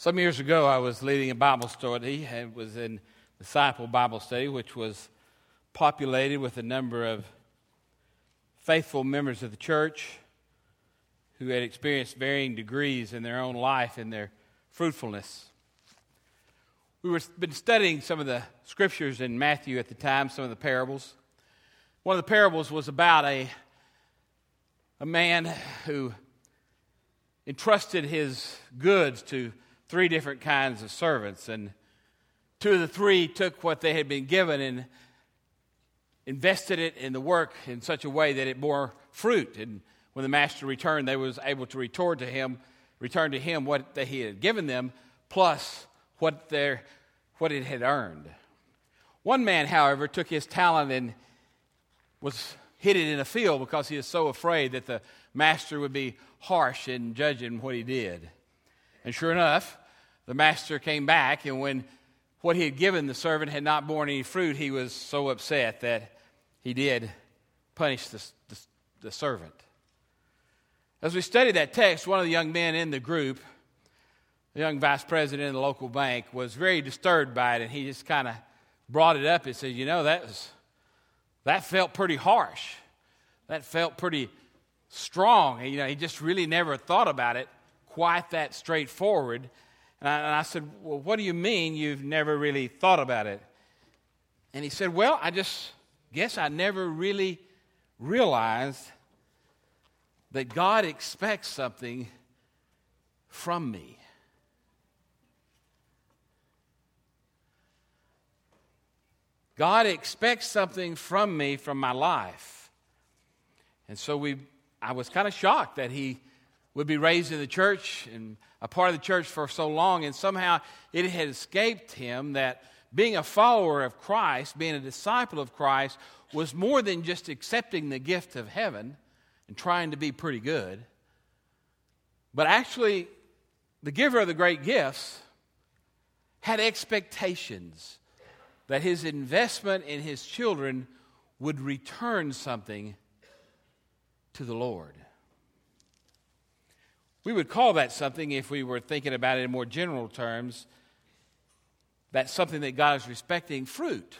Some years ago, I was leading a Bible study and was in Disciple Bible Study, which was populated with a number of faithful members of the church who had experienced varying degrees in their own life and their fruitfulness. We were been studying some of the scriptures in Matthew at the time, some of the parables. One of the parables was about a, a man who entrusted his goods to three different kinds of servants. And two of the three took what they had been given and invested it in the work in such a way that it bore fruit. And when the master returned, they was able to return to him, return to him what he had given them, plus what, their, what it had earned. One man, however, took his talent and was hid it in a field because he was so afraid that the master would be harsh in judging what he did. And sure enough, the master came back, and when what he had given the servant had not borne any fruit, he was so upset that he did punish the, the, the servant. As we studied that text, one of the young men in the group, the young vice president of the local bank, was very disturbed by it, and he just kind of brought it up and said, You know, that, was, that felt pretty harsh. That felt pretty strong. You know, he just really never thought about it quite that straightforward. And I, and I, said, Well, what do you mean you've never really thought about it? And he said, Well, I just guess I never really realized that God expects something from me. God expects something from me from my life. And so we, I was kind of shocked that he would be raised in the church and a part of the church for so long, and somehow it had escaped him that being a follower of Christ, being a disciple of Christ, was more than just accepting the gift of heaven and trying to be pretty good, but actually, the giver of the great gifts had expectations that his investment in his children would return something to the Lord. We would call that something, if we were thinking about it in more general terms, that's something that God is respecting fruit.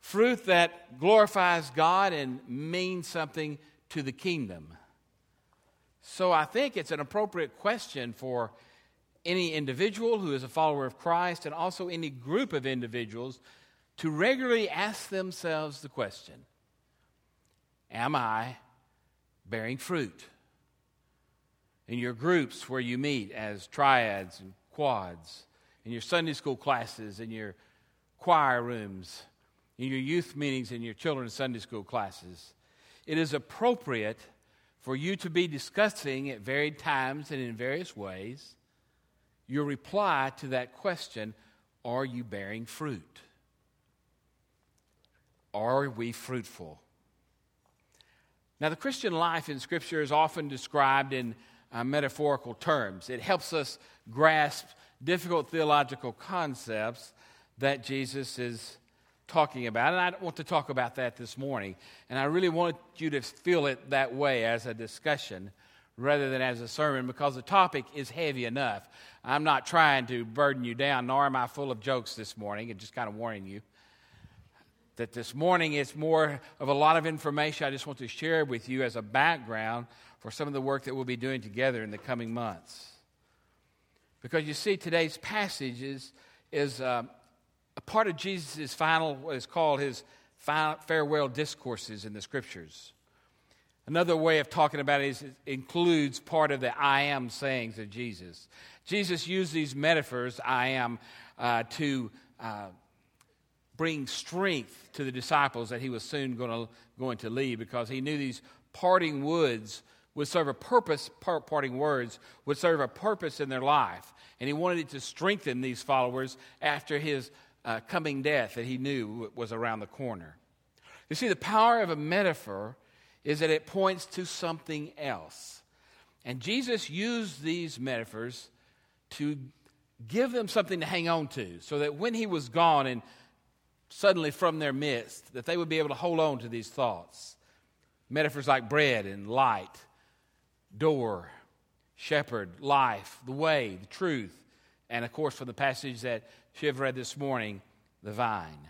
Fruit that glorifies God and means something to the kingdom. So I think it's an appropriate question for any individual who is a follower of Christ and also any group of individuals to regularly ask themselves the question Am I bearing fruit? In your groups where you meet as triads and quads, in your Sunday school classes, in your choir rooms, in your youth meetings, in your children's Sunday school classes. It is appropriate for you to be discussing at varied times and in various ways your reply to that question Are you bearing fruit? Are we fruitful? Now, the Christian life in Scripture is often described in uh, metaphorical terms. It helps us grasp difficult theological concepts that Jesus is talking about. And I want to talk about that this morning. And I really want you to feel it that way as a discussion rather than as a sermon because the topic is heavy enough. I'm not trying to burden you down, nor am I full of jokes this morning, and just kind of warning you that this morning it's more of a lot of information I just want to share with you as a background for some of the work that we'll be doing together in the coming months. Because you see, today's passage is, is uh, a part of Jesus' final, what is called his final, farewell discourses in the scriptures. Another way of talking about it is it includes part of the I am sayings of Jesus. Jesus used these metaphors, I am, uh, to uh, bring strength to the disciples that he was soon going to, going to leave because he knew these parting woods would serve a purpose, parting words, would serve a purpose in their life. And he wanted it to strengthen these followers after his uh, coming death that he knew was around the corner. You see, the power of a metaphor is that it points to something else. And Jesus used these metaphors to give them something to hang on to so that when he was gone and suddenly from their midst, that they would be able to hold on to these thoughts. Metaphors like bread and light door, shepherd, life, the way, the truth, and of course, from the passage that Shiv read this morning, the vine.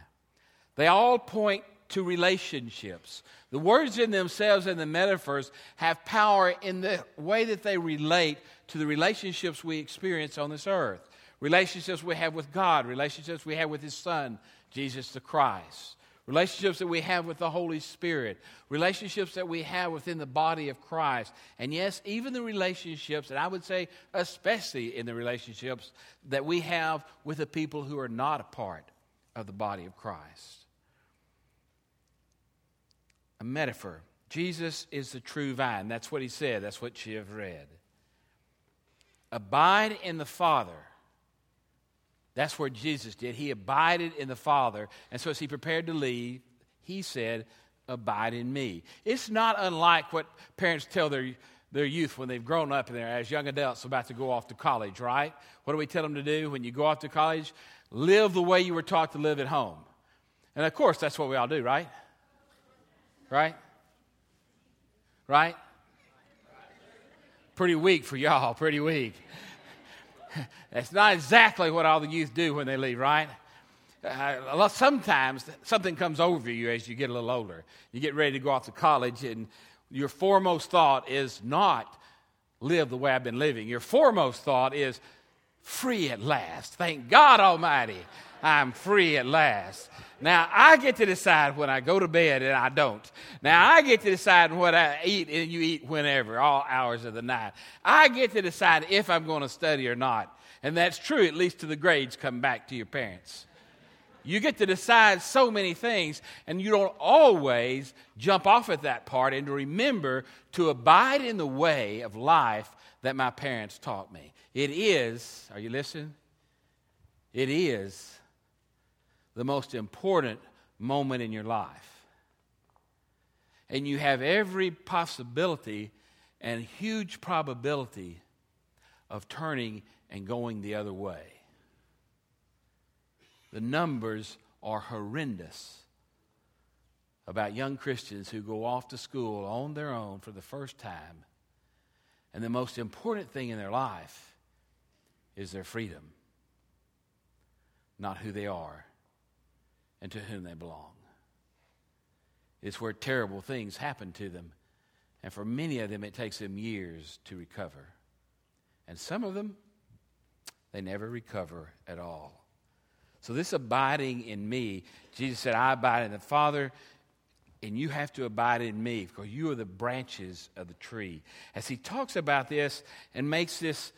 They all point to relationships. The words in themselves and the metaphors have power in the way that they relate to the relationships we experience on this earth. Relationships we have with God, relationships we have with His Son, Jesus the Christ relationships that we have with the Holy Spirit, relationships that we have within the body of Christ, and yes, even the relationships, and I would say especially in the relationships that we have with the people who are not a part of the body of Christ. A metaphor. Jesus is the true vine. That's what he said. That's what you have read. Abide in the Father that's where Jesus did. He abided in the Father. And so as he prepared to leave, he said, Abide in me. It's not unlike what parents tell their, their youth when they've grown up and they're as young adults about to go off to college, right? What do we tell them to do when you go off to college? Live the way you were taught to live at home. And of course, that's what we all do, right? Right? Right? Pretty weak for y'all, pretty weak. That's not exactly what all the youth do when they leave, right? Uh, sometimes something comes over you as you get a little older. You get ready to go off to college, and your foremost thought is not live the way I've been living. Your foremost thought is free at last. Thank God Almighty, I'm free at last. Now, I get to decide when I go to bed and I don't. Now, I get to decide what I eat and you eat whenever, all hours of the night. I get to decide if I'm going to study or not. And that's true, at least to the grades come back to your parents. You get to decide so many things, and you don't always jump off at that part and remember to abide in the way of life that my parents taught me. It is, are you listening? It is the most important moment in your life. And you have every possibility and huge probability of turning and going the other way. The numbers are horrendous about young Christians who go off to school on their own for the first time, and the most important thing in their life is their freedom, not who they are and to whom they belong. It's where terrible things happen to them. And for many of them, it takes them years to recover. And some of them, they never recover at all. So, this abiding in me, Jesus said, I abide in the Father, and you have to abide in me because you are the branches of the tree. As he talks about this and makes this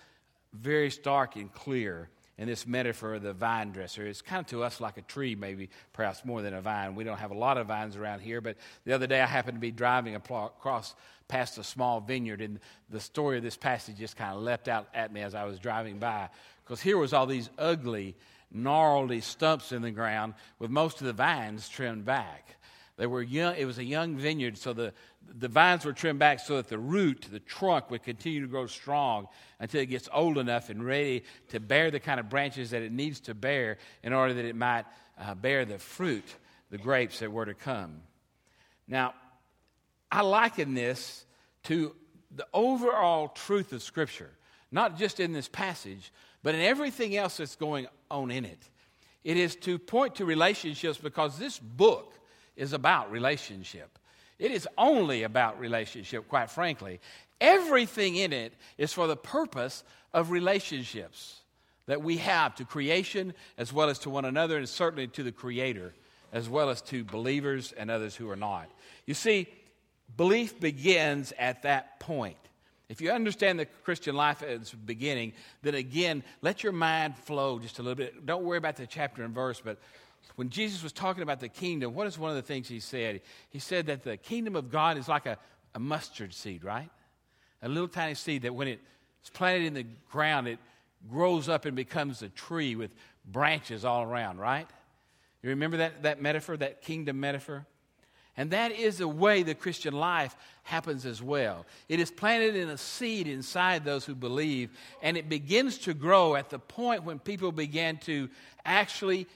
very stark and clear, in this metaphor of the vine dresser. It's kind of to us like a tree, maybe, perhaps more than a vine. We don't have a lot of vines around here, but the other day I happened to be driving across past a small vineyard, and the story of this passage just kind of leapt out at me as I was driving by. Because here was all these ugly, gnarly stumps in the ground with most of the vines trimmed back. They were young, it was a young vineyard, so the, the vines were trimmed back so that the root, the trunk, would continue to grow strong until it gets old enough and ready to bear the kind of branches that it needs to bear in order that it might uh, bear the fruit, the grapes that were to come. Now, I liken this to the overall truth of Scripture, not just in this passage, but in everything else that's going on in it. It is to point to relationships because this book is about relationship. It is only about relationship, quite frankly. Everything in it is for the purpose of relationships that we have to creation as well as to one another, and certainly to the Creator as well as to believers and others who are not. You see, belief begins at that point. If you understand the Christian life at its beginning, then again, let your mind flow just a little bit. Don't worry about the chapter and verse, but when Jesus was talking about the kingdom, what is one of the things he said? He said that the kingdom of God is like a, a mustard seed, right? A little tiny seed that when it's planted in the ground, it grows up and becomes a tree with branches all around, right? You remember that, that metaphor, that kingdom metaphor? And that is the way the Christian life happens as well. It is planted in a seed inside those who believe, and it begins to grow at the point when people begin to actually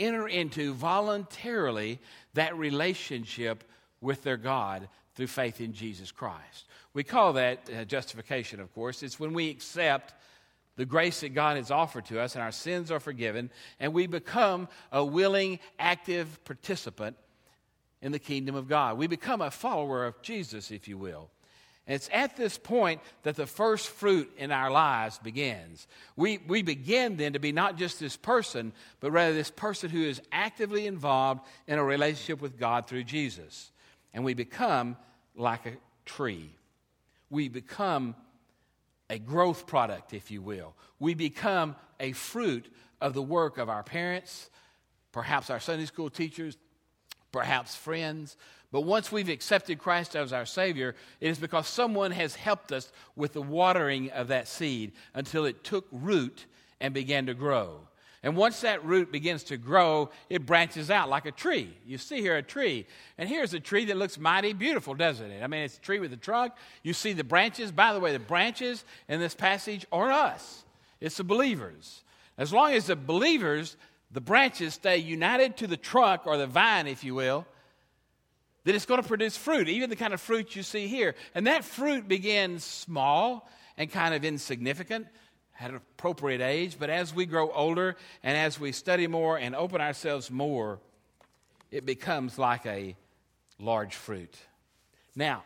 enter into voluntarily that relationship with their God through faith in Jesus Christ. We call that uh, justification, of course. It's when we accept the grace that God has offered to us, and our sins are forgiven, and we become a willing, active participant in the kingdom of God. We become a follower of Jesus, if you will. And it's at this point that the first fruit in our lives begins. We, we begin then to be not just this person, but rather this person who is actively involved in a relationship with God through Jesus. And we become like a tree. We become a growth product, if you will. We become a fruit of the work of our parents, perhaps our Sunday school teachers, perhaps friends. But once we've accepted Christ as our Savior, it is because someone has helped us with the watering of that seed until it took root and began to grow. And once that root begins to grow, it branches out like a tree. You see here a tree. And here's a tree that looks mighty beautiful, doesn't it? I mean, it's a tree with a trunk. You see the branches. By the way, the branches in this passage are us, it's the believers. As long as the believers, the branches stay united to the trunk or the vine, if you will, then it's going to produce fruit, even the kind of fruit you see here. And that fruit begins small and kind of insignificant at an appropriate age, but as we grow older and as we study more and open ourselves more, it becomes like a large fruit. Now,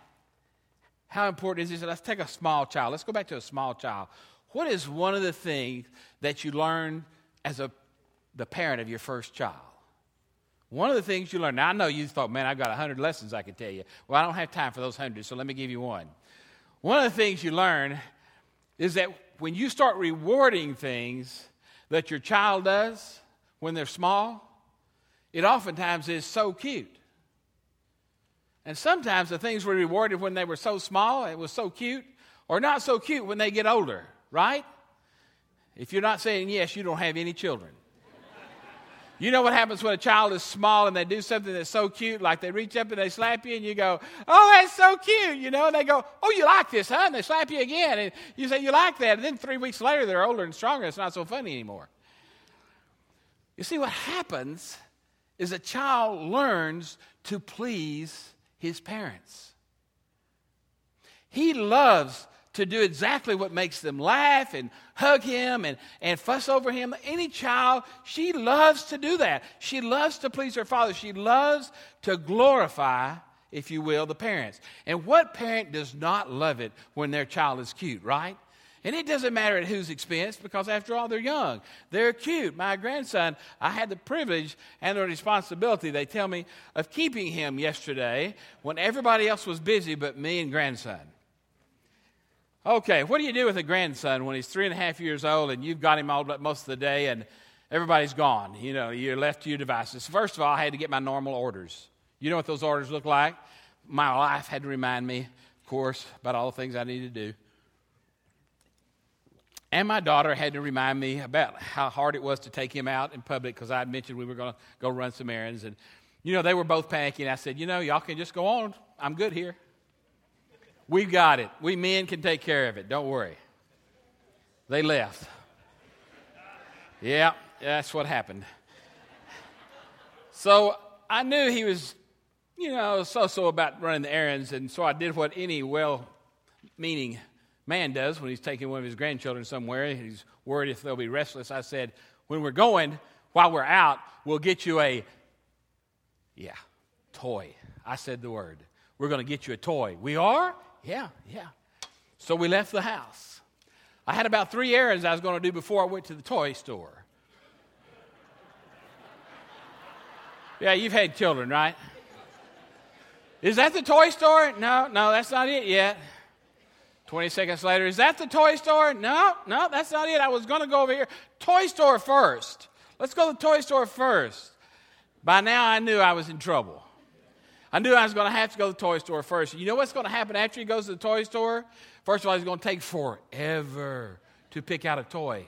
how important is this? Let's take a small child. Let's go back to a small child. What is one of the things that you learn as a, the parent of your first child? One of the things you learn, now I know you thought, man, I've got 100 lessons I could tell you. Well, I don't have time for those 100, so let me give you one. One of the things you learn is that when you start rewarding things that your child does when they're small, it oftentimes is so cute. And sometimes the things were rewarded when they were so small, it was so cute, or not so cute when they get older, right? If you're not saying yes, you don't have any children. You know what happens when a child is small and they do something that's so cute, like they reach up and they slap you, and you go, Oh, that's so cute, you know? And they go, Oh, you like this, huh? And they slap you again. And you say, You like that. And then three weeks later, they're older and stronger. It's not so funny anymore. You see, what happens is a child learns to please his parents. He loves to do exactly what makes them laugh and hug him and, and fuss over him. Any child, she loves to do that. She loves to please her father. She loves to glorify, if you will, the parents. And what parent does not love it when their child is cute, right? And it doesn't matter at whose expense because, after all, they're young. They're cute. My grandson, I had the privilege and the responsibility, they tell me, of keeping him yesterday when everybody else was busy but me and grandson. Okay, what do you do with a grandson when he's three and a half years old and you've got him all but most of the day and everybody's gone? You know, you're left to your devices. First of all, I had to get my normal orders. You know what those orders look like? My wife had to remind me, of course, about all the things I needed to do. And my daughter had to remind me about how hard it was to take him out in public because I had mentioned we were going to go run some errands. And, you know, they were both panicking. I said, you know, y'all can just go on. I'm good here. We've got it. We men can take care of it. Don't worry. They left. Yeah, that's what happened. So I knew he was, you know, so so about running the errands, and so I did what any well meaning man does when he's taking one of his grandchildren somewhere. He's worried if they'll be restless. I said, When we're going, while we're out, we'll get you a, yeah, toy. I said the word. We're going to get you a toy. We are? Yeah, yeah. So we left the house. I had about three errands I was going to do before I went to the toy store. Yeah, you've had children, right? Is that the toy store? No, no, that's not it yet. 20 seconds later, is that the toy store? No, no, that's not it. I was going to go over here. Toy store first. Let's go to the toy store first. By now, I knew I was in trouble. I knew I was going to have to go to the toy store first. You know what's going to happen after he goes to the toy store? First of all, he's going to take forever to pick out a toy.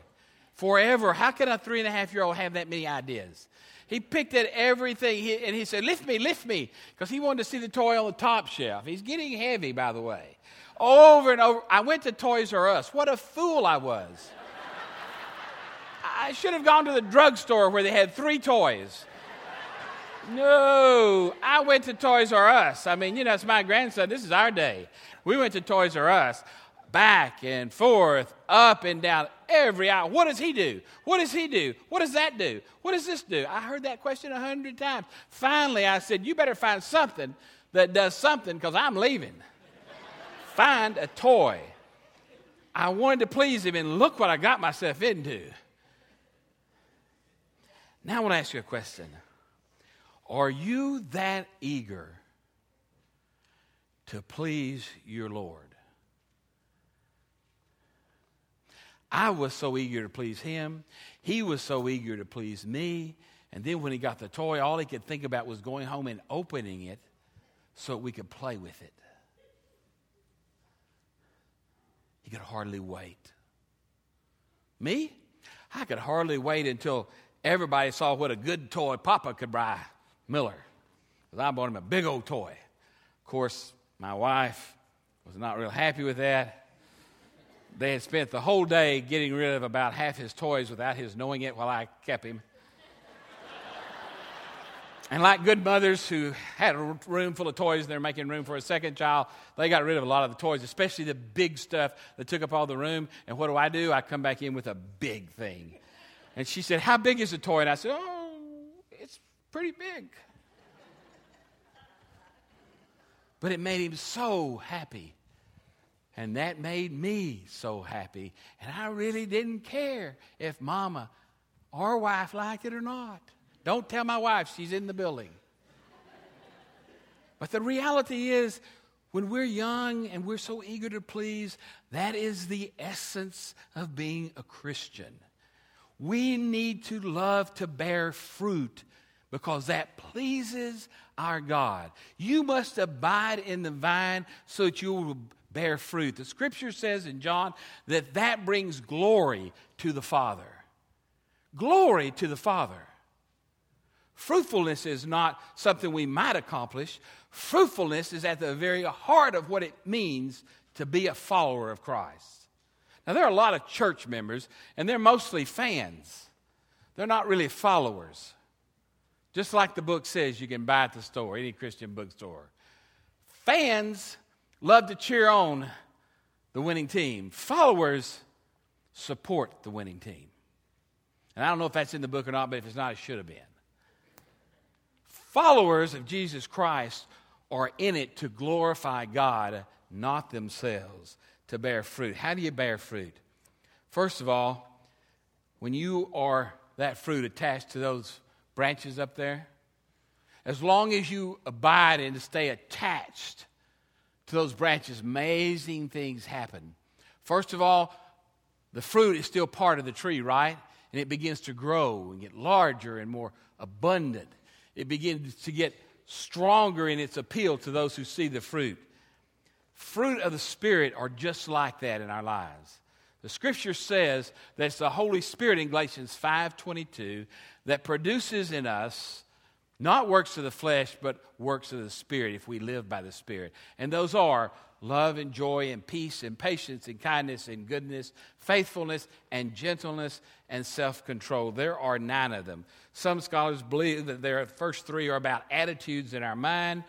Forever. How can a three and a half year old have that many ideas? He picked at everything he, and he said, Lift me, lift me, because he wanted to see the toy on the top shelf. He's getting heavy, by the way. Over and over. I went to Toys R Us. What a fool I was. I should have gone to the drugstore where they had three toys. No, I went to Toys R Us. I mean, you know, it's my grandson. This is our day. We went to Toys R Us. back and forth, up and down every hour. What does he do? What does he do? What does that do? What does this do? I heard that question a hundred times. Finally, I said, You better find something that does something because I'm leaving. find a toy. I wanted to please him, and look what I got myself into. Now, I want to ask you a question Are you that eager to please your Lord? I was so eager to please him. He was so eager to please me. And then when he got the toy, all he could think about was going home and opening it so we could play with it. He could hardly wait. Me? I could hardly wait until everybody saw what a good toy Papa could buy Miller. Because I bought him a big old toy. Of course, my wife was not real happy with that. They had spent the whole day getting rid of about half his toys without his knowing it while I kept him. and like good mothers who had a room full of toys and they're making room for a second child, they got rid of a lot of the toys, especially the big stuff that took up all the room. And what do I do? I come back in with a big thing. And she said, How big is the toy? And I said, Oh, pretty big. But it made him so happy. And that made me so happy. And I really didn't care if mama or wife liked it or not. Don't tell my wife, she's in the building. but the reality is, when we're young and we're so eager to please, that is the essence of being a Christian. We need to love to bear fruit because that pleases our God. You must abide in the vine so that you will bear fruit. The scripture says in John that that brings glory to the Father. Glory to the Father. Fruitfulness is not something we might accomplish. Fruitfulness is at the very heart of what it means to be a follower of Christ. Now, there are a lot of church members, and they're mostly fans. They're not really followers. Just like the book says, you can buy at the store, any Christian bookstore. Fans love to cheer on the winning team. Followers support the winning team. And I don't know if that's in the book or not, but if it's not, it should have been. Followers of Jesus Christ are in it to glorify God, not themselves, to bear fruit. How do you bear fruit? First of all, when you are that fruit attached to those branches up there, as long as you abide and stay attached to those branches, amazing things happen. First of all, the fruit is still part of the tree, right? And it begins to grow and get larger and more abundant. It begins to get stronger in its appeal to those who see the fruit. Fruit of the Spirit are just like that in our lives. The scripture says that it's the Holy Spirit in Galatians 5:22 that produces in us not works of the flesh, but works of the Spirit if we live by the Spirit. And those are love and joy and peace and patience and kindness and goodness, faithfulness and gentleness and self control. There are nine of them. Some scholars believe that the first three are about attitudes in our mind,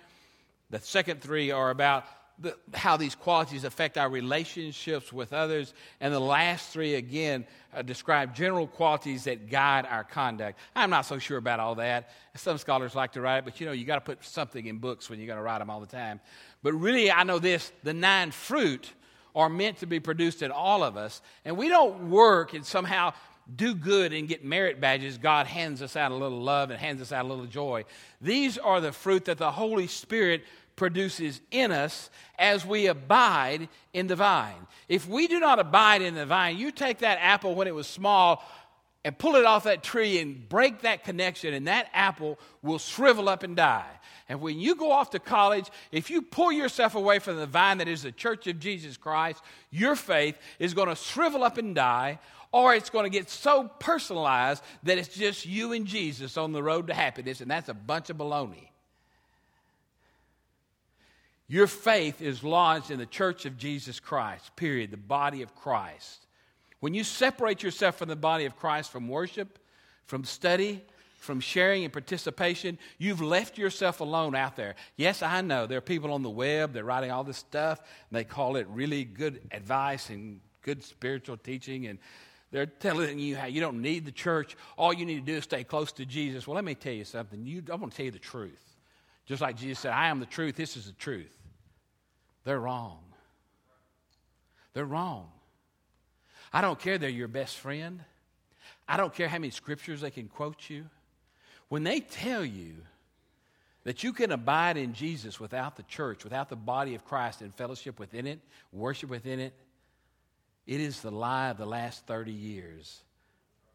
the second three are about the, how these qualities affect our relationships with others. And the last three, again, uh, describe general qualities that guide our conduct. I'm not so sure about all that. Some scholars like to write it, but you know, you got to put something in books when you're going to write them all the time. But really, I know this the nine fruit are meant to be produced in all of us. And we don't work and somehow do good and get merit badges, God hands us out a little love and hands us out a little joy. These are the fruit that the Holy Spirit produces in us as we abide in the vine. If we do not abide in the vine, you take that apple when it was small and pull it off that tree and break that connection, and that apple will shrivel up and die. And when you go off to college, if you pull yourself away from the vine that is the church of Jesus Christ, your faith is going to shrivel up and die, or it's going to get so personalized that it's just you and Jesus on the road to happiness, and that's a bunch of baloney. Your faith is lodged in the church of Jesus Christ, period, the body of Christ. When you separate yourself from the body of Christ from worship, from study, from sharing and participation. You've left yourself alone out there. Yes, I know there are people on the web, they're writing all this stuff, and they call it really good advice and good spiritual teaching. And they're telling you how you don't need the church. All you need to do is stay close to Jesus. Well, let me tell you something. You, I'm going to tell you the truth. Just like Jesus said, I am the truth. This is the truth. They're wrong. They're wrong. I don't care they're your best friend. I don't care how many scriptures they can quote you. When they tell you that you can abide in Jesus without the church, without the body of Christ and fellowship within it, worship within it, it is the lie of the last 30 years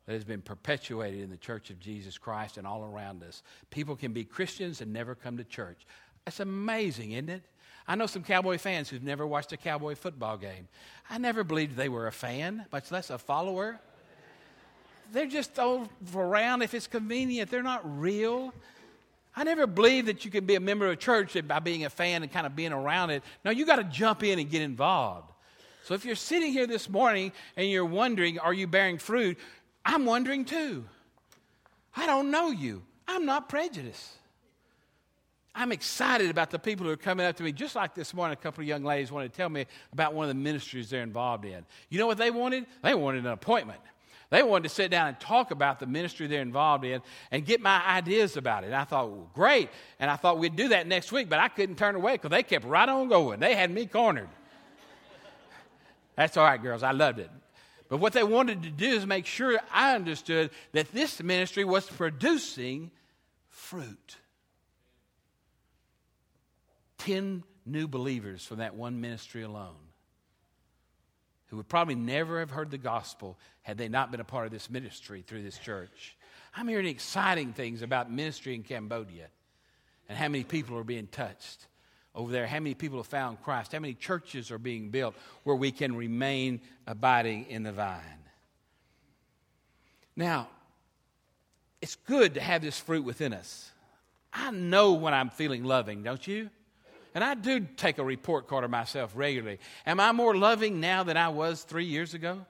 that has been perpetuated in the church of Jesus Christ and all around us. People can be Christians and never come to church. That's amazing, isn't it? I know some Cowboy fans who've never watched a Cowboy football game. I never believed they were a fan, much less a follower. They're just around if it's convenient. They're not real. I never believed that you could be a member of a church by being a fan and kind of being around it. No, you got to jump in and get involved. So if you're sitting here this morning and you're wondering, are you bearing fruit? I'm wondering too. I don't know you. I'm not prejudiced. I'm excited about the people who are coming up to me, just like this morning, a couple of young ladies wanted to tell me about one of the ministries they're involved in. You know what they wanted? They wanted an appointment. They wanted to sit down and talk about the ministry they're involved in and get my ideas about it. And I thought, well, great. And I thought we'd do that next week, but I couldn't turn away because they kept right on going. They had me cornered. That's all right, girls. I loved it. But what they wanted to do is make sure I understood that this ministry was producing fruit. 10 new believers from that one ministry alone who would probably never have heard the gospel had they not been a part of this ministry through this church. I'm hearing exciting things about ministry in Cambodia and how many people are being touched over there, how many people have found Christ, how many churches are being built where we can remain abiding in the vine. Now, it's good to have this fruit within us. I know when I'm feeling loving, don't you? And I do take a report card of myself regularly. Am I more loving now than I was three years ago?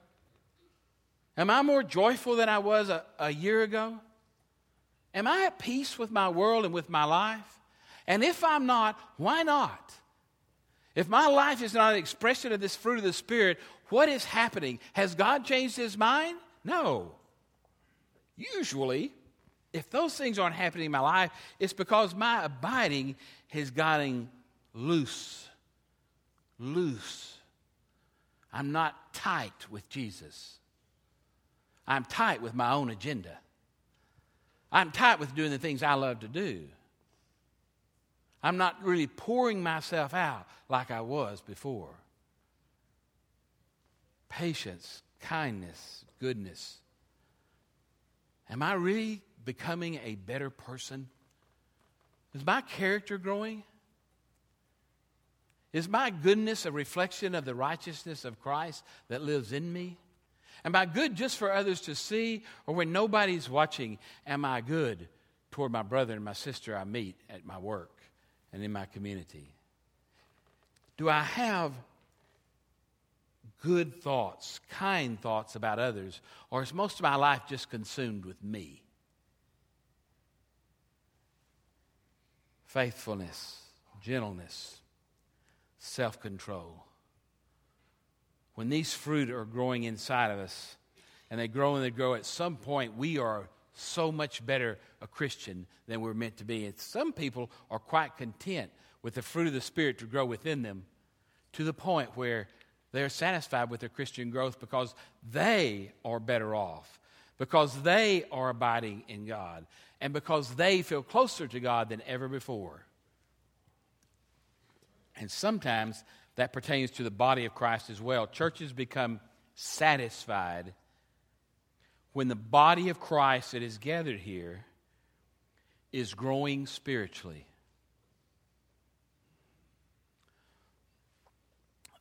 Am I more joyful than I was a, a year ago? Am I at peace with my world and with my life? And if I'm not, why not? If my life is not an expression of this fruit of the Spirit, what is happening? Has God changed his mind? No. Usually, if those things aren't happening in my life, it's because my abiding has gotten loose. Loose. I'm not tight with Jesus. I'm tight with my own agenda. I'm tight with doing the things I love to do. I'm not really pouring myself out like I was before. Patience, kindness, goodness. Am I really becoming a better person? Is my character growing? Is my goodness a reflection of the righteousness of Christ that lives in me? Am I good just for others to see, or when nobody's watching, am I good toward my brother and my sister I meet at my work and in my community? Do I have good thoughts, kind thoughts about others, or is most of my life just consumed with me? Faithfulness, gentleness, self control. When these fruit are growing inside of us, and they grow and they grow, at some point we are so much better a Christian than we're meant to be. And some people are quite content with the fruit of the Spirit to grow within them to the point where they're satisfied with their Christian growth because they are better off, because they are abiding in God, and because they feel closer to God than ever before. And sometimes that pertains to the body of Christ as well. Churches become satisfied when the body of Christ that is gathered here is growing spiritually.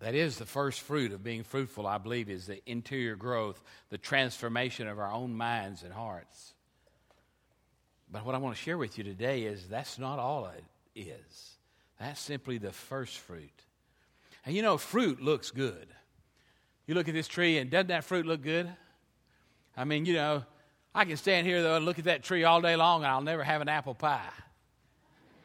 That is the first fruit of being fruitful, I believe, is the interior growth, the transformation of our own minds and hearts. But what I want to share with you today is that's not all it is. That's simply the first fruit. And you know, fruit looks good. You look at this tree, and doesn't that fruit look good? I mean, you know, I can stand here, though, and look at that tree all day long, and I'll never have an apple pie.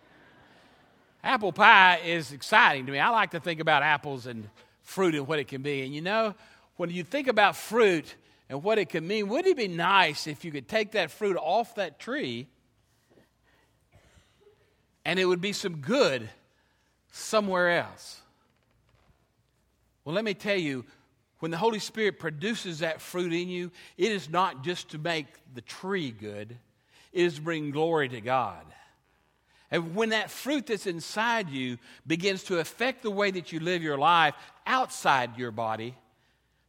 apple pie is exciting to me. I like to think about apples and fruit and what it can be. And you know, when you think about fruit and what it can mean, wouldn't it be nice if you could take that fruit off that tree and it would be some good somewhere else? Well, let me tell you, when the Holy Spirit produces that fruit in you, it is not just to make the tree good, it is to bring glory to God. And when that fruit that's inside you begins to affect the way that you live your life outside your body,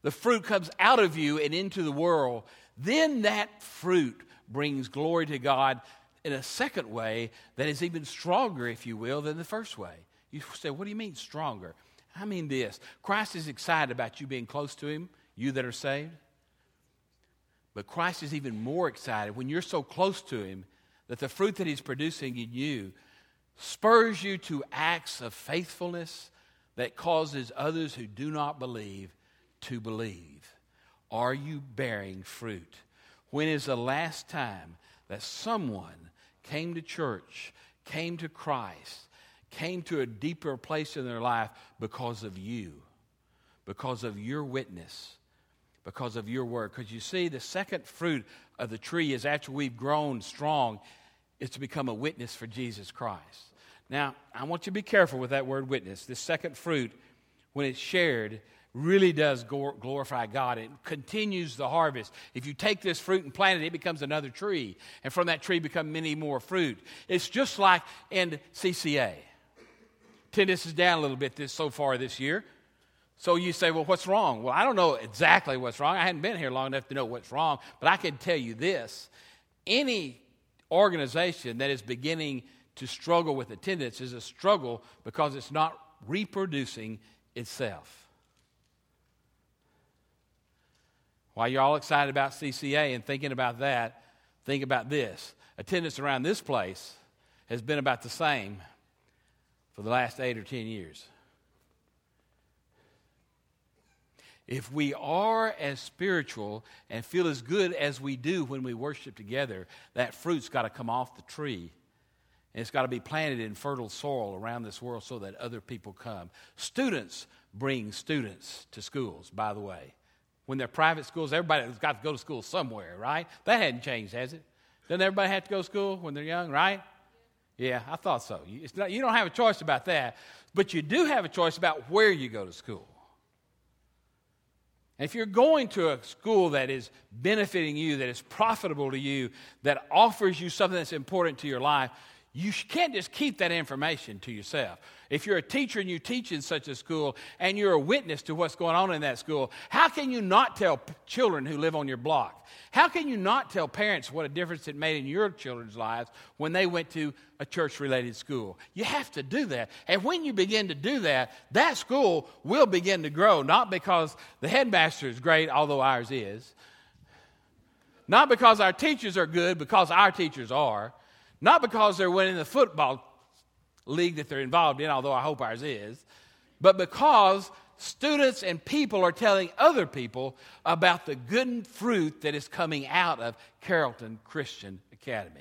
the fruit comes out of you and into the world, then that fruit brings glory to God in a second way that is even stronger, if you will, than the first way. You say, What do you mean stronger? I mean this Christ is excited about you being close to Him, you that are saved. But Christ is even more excited when you're so close to Him that the fruit that He's producing in you spurs you to acts of faithfulness that causes others who do not believe to believe. Are you bearing fruit? When is the last time that someone came to church, came to Christ, came to a deeper place in their life because of you, because of your witness, because of your word. Because you see, the second fruit of the tree is after we've grown strong, is to become a witness for Jesus Christ. Now, I want you to be careful with that word witness. This second fruit, when it's shared, really does glorify God. It continues the harvest. If you take this fruit and plant it, it becomes another tree. And from that tree become many more fruit. It's just like in CCA. Attendance is down a little bit this so far this year. So you say, well, what's wrong? Well, I don't know exactly what's wrong. I hadn't been here long enough to know what's wrong, but I can tell you this. Any organization that is beginning to struggle with attendance is a struggle because it's not reproducing itself. While you're all excited about CCA and thinking about that, think about this. Attendance around this place has been about the same for the last eight or ten years. If we are as spiritual and feel as good as we do when we worship together, that fruit's got to come off the tree. And it's got to be planted in fertile soil around this world so that other people come. Students bring students to schools, by the way. When they're private schools, everybody's got to go to school somewhere, right? That hadn't changed, has it? Doesn't everybody have to go to school when they're young, right? Yeah, I thought so. Not, you don't have a choice about that, but you do have a choice about where you go to school. And if you're going to a school that is benefiting you, that is profitable to you, that offers you something that's important to your life, you can't just keep that information to yourself. If you're a teacher and you teach in such a school and you're a witness to what's going on in that school, how can you not tell children who live on your block? How can you not tell parents what a difference it made in your children's lives when they went to a church related school? You have to do that. And when you begin to do that, that school will begin to grow, not because the headmaster is great, although ours is, not because our teachers are good, because our teachers are, not because they're winning the football league that they're involved in, although I hope ours is, but because students and people are telling other people about the good fruit that is coming out of Carrollton Christian Academy.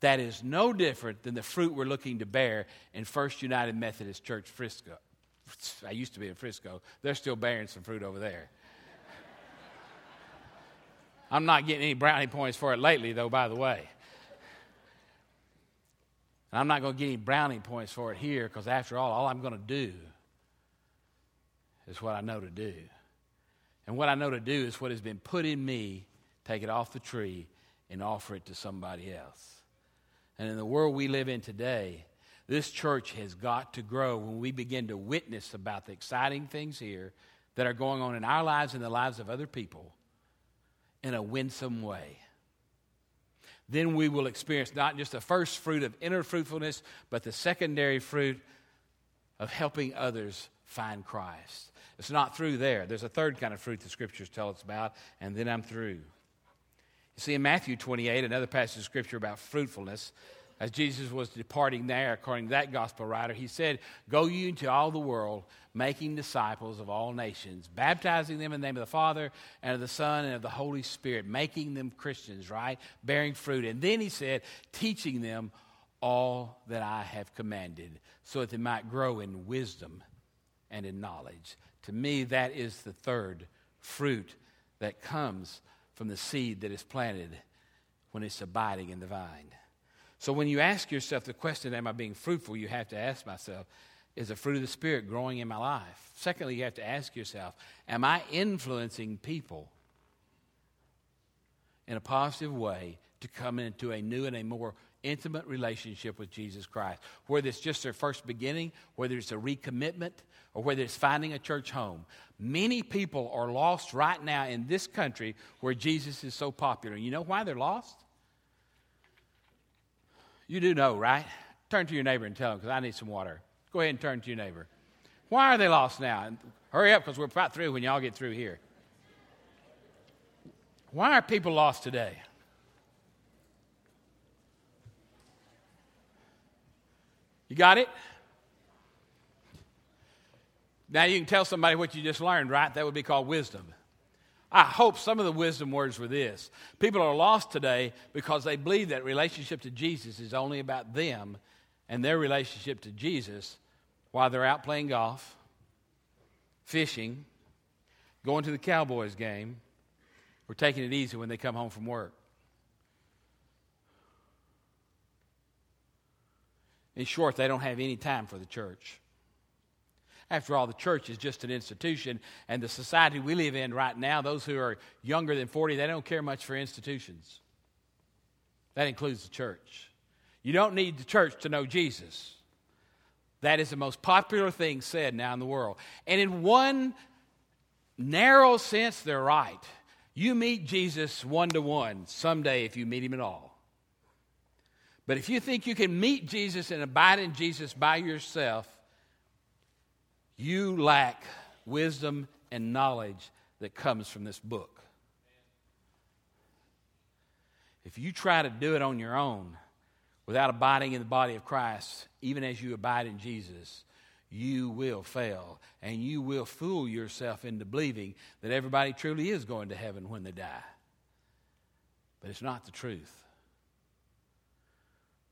That is no different than the fruit we're looking to bear in First United Methodist Church, Frisco. I used to be in Frisco. They're still bearing some fruit over there. I'm not getting any brownie points for it lately, though, by the way. And I'm not going to get any brownie points for it here because, after all, all I'm going to do is what I know to do. And what I know to do is what has been put in me, take it off the tree and offer it to somebody else. And in the world we live in today, this church has got to grow when we begin to witness about the exciting things here that are going on in our lives and the lives of other people in a winsome way then we will experience not just the first fruit of inner fruitfulness, but the secondary fruit of helping others find Christ. It's not through there. There's a third kind of fruit the scriptures tell us about, and then I'm through. You see, in Matthew 28, another passage of scripture about fruitfulness, as Jesus was departing there, according to that gospel writer, he said, Go you into all the world, making disciples of all nations, baptizing them in the name of the Father and of the Son and of the Holy Spirit, making them Christians, right? Bearing fruit. And then he said, teaching them all that I have commanded, so that they might grow in wisdom and in knowledge. To me, that is the third fruit that comes from the seed that is planted when it's abiding in the vine. So when you ask yourself the question, Am I being fruitful? you have to ask myself, Is the fruit of the Spirit growing in my life? Secondly, you have to ask yourself, Am I influencing people in a positive way to come into a new and a more intimate relationship with Jesus Christ? Whether it's just their first beginning, whether it's a recommitment, or whether it's finding a church home. Many people are lost right now in this country where Jesus is so popular. You know why they're lost? You do know, right? Turn to your neighbor and tell them, because I need some water. Go ahead and turn to your neighbor. Why are they lost now? And hurry up, because we're about through when y'all get through here. Why are people lost today? You got it? Now you can tell somebody what you just learned, right? That would be called wisdom. I hope some of the wisdom words were this. People are lost today because they believe that relationship to Jesus is only about them and their relationship to Jesus while they're out playing golf, fishing, going to the Cowboys game, or taking it easy when they come home from work. In short, they don't have any time for the church. After all, the church is just an institution, and the society we live in right now, those who are younger than 40, they don't care much for institutions. That includes the church. You don't need the church to know Jesus. That is the most popular thing said now in the world. And in one narrow sense, they're right. You meet Jesus one to one someday if you meet him at all. But if you think you can meet Jesus and abide in Jesus by yourself, you lack wisdom and knowledge that comes from this book. If you try to do it on your own without abiding in the body of Christ, even as you abide in Jesus, you will fail and you will fool yourself into believing that everybody truly is going to heaven when they die. But it's not the truth.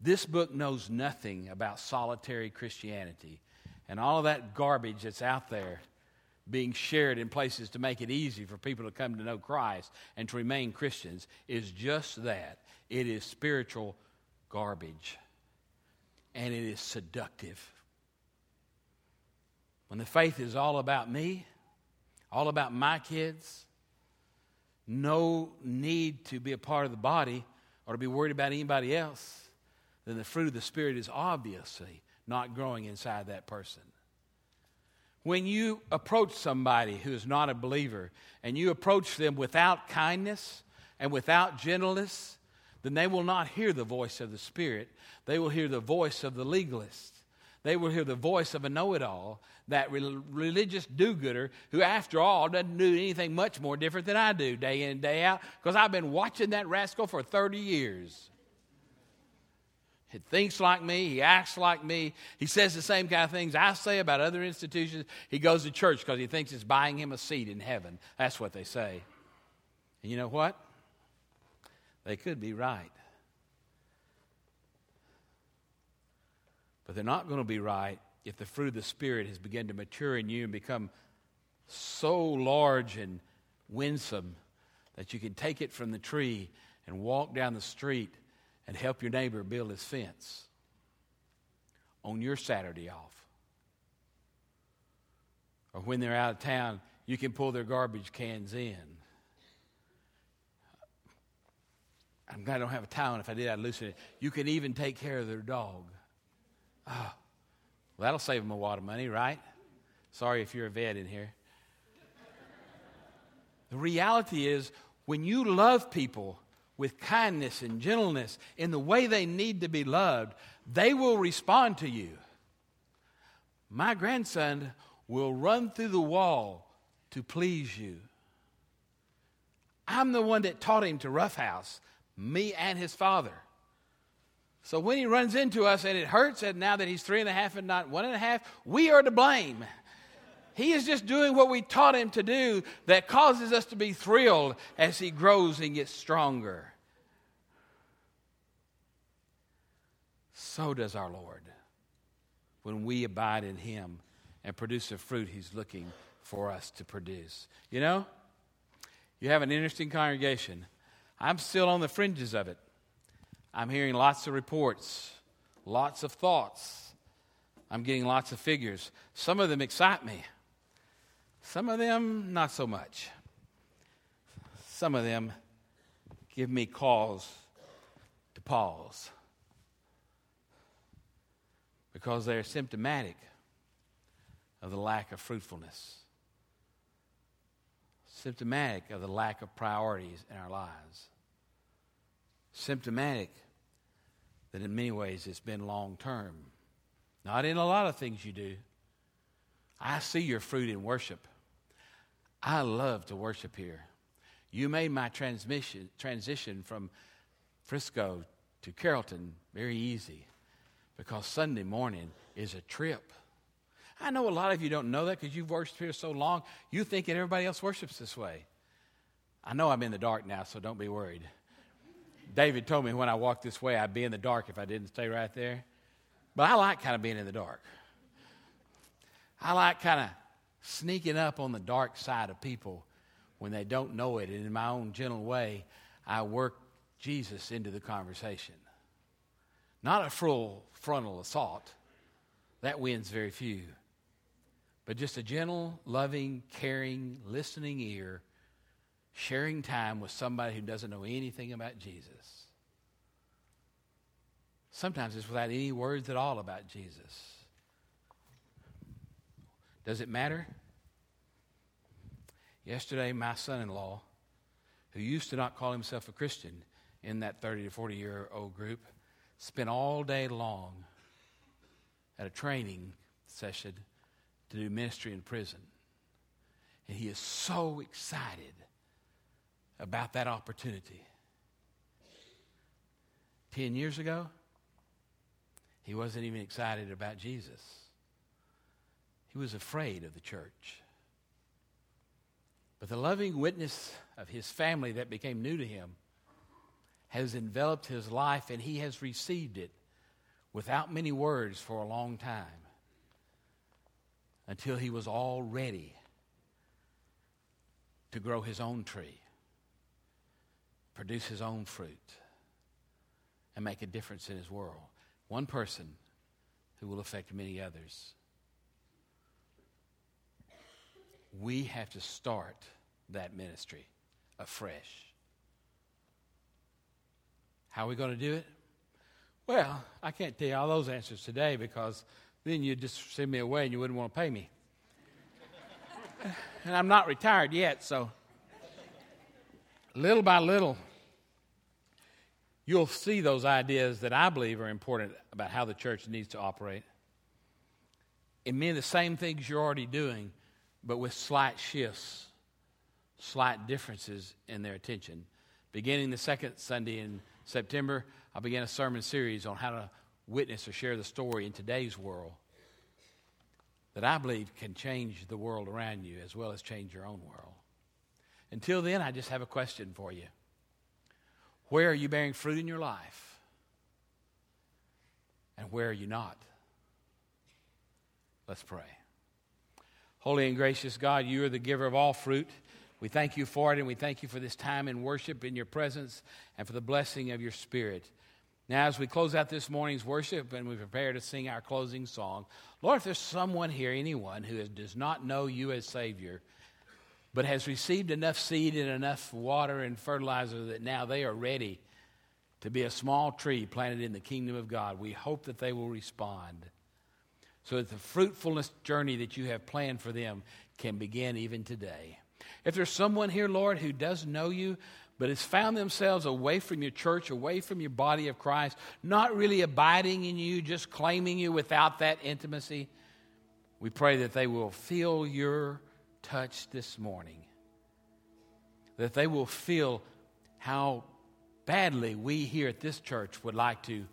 This book knows nothing about solitary Christianity and all of that garbage that's out there being shared in places to make it easy for people to come to know Christ and to remain Christians is just that. It is spiritual garbage. And it is seductive. When the faith is all about me, all about my kids, no need to be a part of the body or to be worried about anybody else, then the fruit of the Spirit is obviously not growing inside that person. When you approach somebody who is not a believer and you approach them without kindness and without gentleness, then they will not hear the voice of the Spirit. They will hear the voice of the legalist. They will hear the voice of a know it all, that religious do gooder who, after all, doesn't do anything much more different than I do day in and day out because I've been watching that rascal for 30 years. He thinks like me. He acts like me. He says the same kind of things I say about other institutions. He goes to church because he thinks it's buying him a seat in heaven. That's what they say. And you know what? They could be right. But they're not going to be right if the fruit of the Spirit has begun to mature in you and become so large and winsome that you can take it from the tree and walk down the street and help your neighbor build his fence on your Saturday off. Or when they're out of town, you can pull their garbage cans in. I'm glad I don't have a towel. If I did, I'd loosen it. You can even take care of their dog. Oh, well, that'll save them a lot of money, right? Sorry if you're a vet in here. The reality is, when you love people, with kindness and gentleness in the way they need to be loved, they will respond to you. My grandson will run through the wall to please you. I'm the one that taught him to roughhouse, me and his father. So when he runs into us and it hurts, and now that he's three and a half and not one and a half, we are to blame. He is just doing what we taught him to do that causes us to be thrilled as he grows and gets stronger. So does our Lord when we abide in him and produce the fruit he's looking for us to produce. You know, you have an interesting congregation. I'm still on the fringes of it. I'm hearing lots of reports, lots of thoughts. I'm getting lots of figures. Some of them excite me, some of them not so much. Some of them give me cause to pause because they're symptomatic of the lack of fruitfulness, symptomatic of the lack of priorities in our lives symptomatic that in many ways it's been long term. Not in a lot of things you do. I see your fruit in worship. I love to worship here. You made my transmission, transition from Frisco to Carrollton very easy because Sunday morning is a trip. I know a lot of you don't know that because you've worshiped here so long. You think that everybody else worships this way. I know I'm in the dark now, so don't be worried. David told me when I walked this way, I'd be in the dark if I didn't stay right there. But I like kind of being in the dark. I like kind of sneaking up on the dark side of people when they don't know it. And in my own gentle way, I work Jesus into the conversation. Not a full frontal assault, that wins very few. But just a gentle, loving, caring, listening ear sharing time with somebody who doesn't know anything about Jesus. Sometimes it's without any words at all about Jesus. Does it matter? Yesterday, my son in law, who used to not call himself a Christian in that 30 to 40 year old group, spent all day long at a training session to do ministry in prison. And he is so excited about that opportunity. Ten years ago, he wasn't even excited about Jesus. He was afraid of the church. But the loving witness of his family that became new to him has enveloped his life, and he has received it without many words for a long time until he was all ready to grow his own tree produce his own fruit and make a difference in his world. One person who will affect many others. We have to start that ministry afresh. How are we going to do it? Well, I can't tell you all those answers today because then you'd just send me away and you wouldn't want to pay me. and I'm not retired yet, so little by little, you'll see those ideas that I believe are important about how the church needs to operate. It means the same things you're already doing, but with slight shifts, slight differences in their attention. Beginning the second Sunday in September, I began a sermon series on how to witness or share the story in today's world that I believe can change the world around you as well as change your own world. Until then, I just have a question for you. Where are you bearing fruit in your life? And where are you not? Let's pray. Holy and gracious God, you are the giver of all fruit. We thank you for it, and we thank you for this time in worship in your presence and for the blessing of your Spirit. Now, as we close out this morning's worship and we prepare to sing our closing song, Lord, if there's someone here, anyone who does not know you as Savior, but has received enough seed and enough water and fertilizer that now they are ready to be a small tree planted in the kingdom of God. We hope that they will respond so that the fruitfulness journey that you have planned for them can begin even today. If there's someone here, Lord, who does know you, but has found themselves away from your church, away from your body of Christ, not really abiding in you, just claiming you without that intimacy, we pray that they will feel your touch this morning. That they will feel how badly we here at this church would like to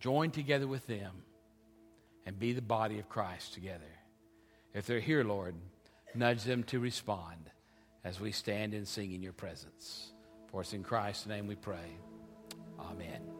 join together with them and be the body of Christ together. If they're here, Lord, nudge them to respond as we stand and sing in your presence. For it's in Christ's name we pray. Amen.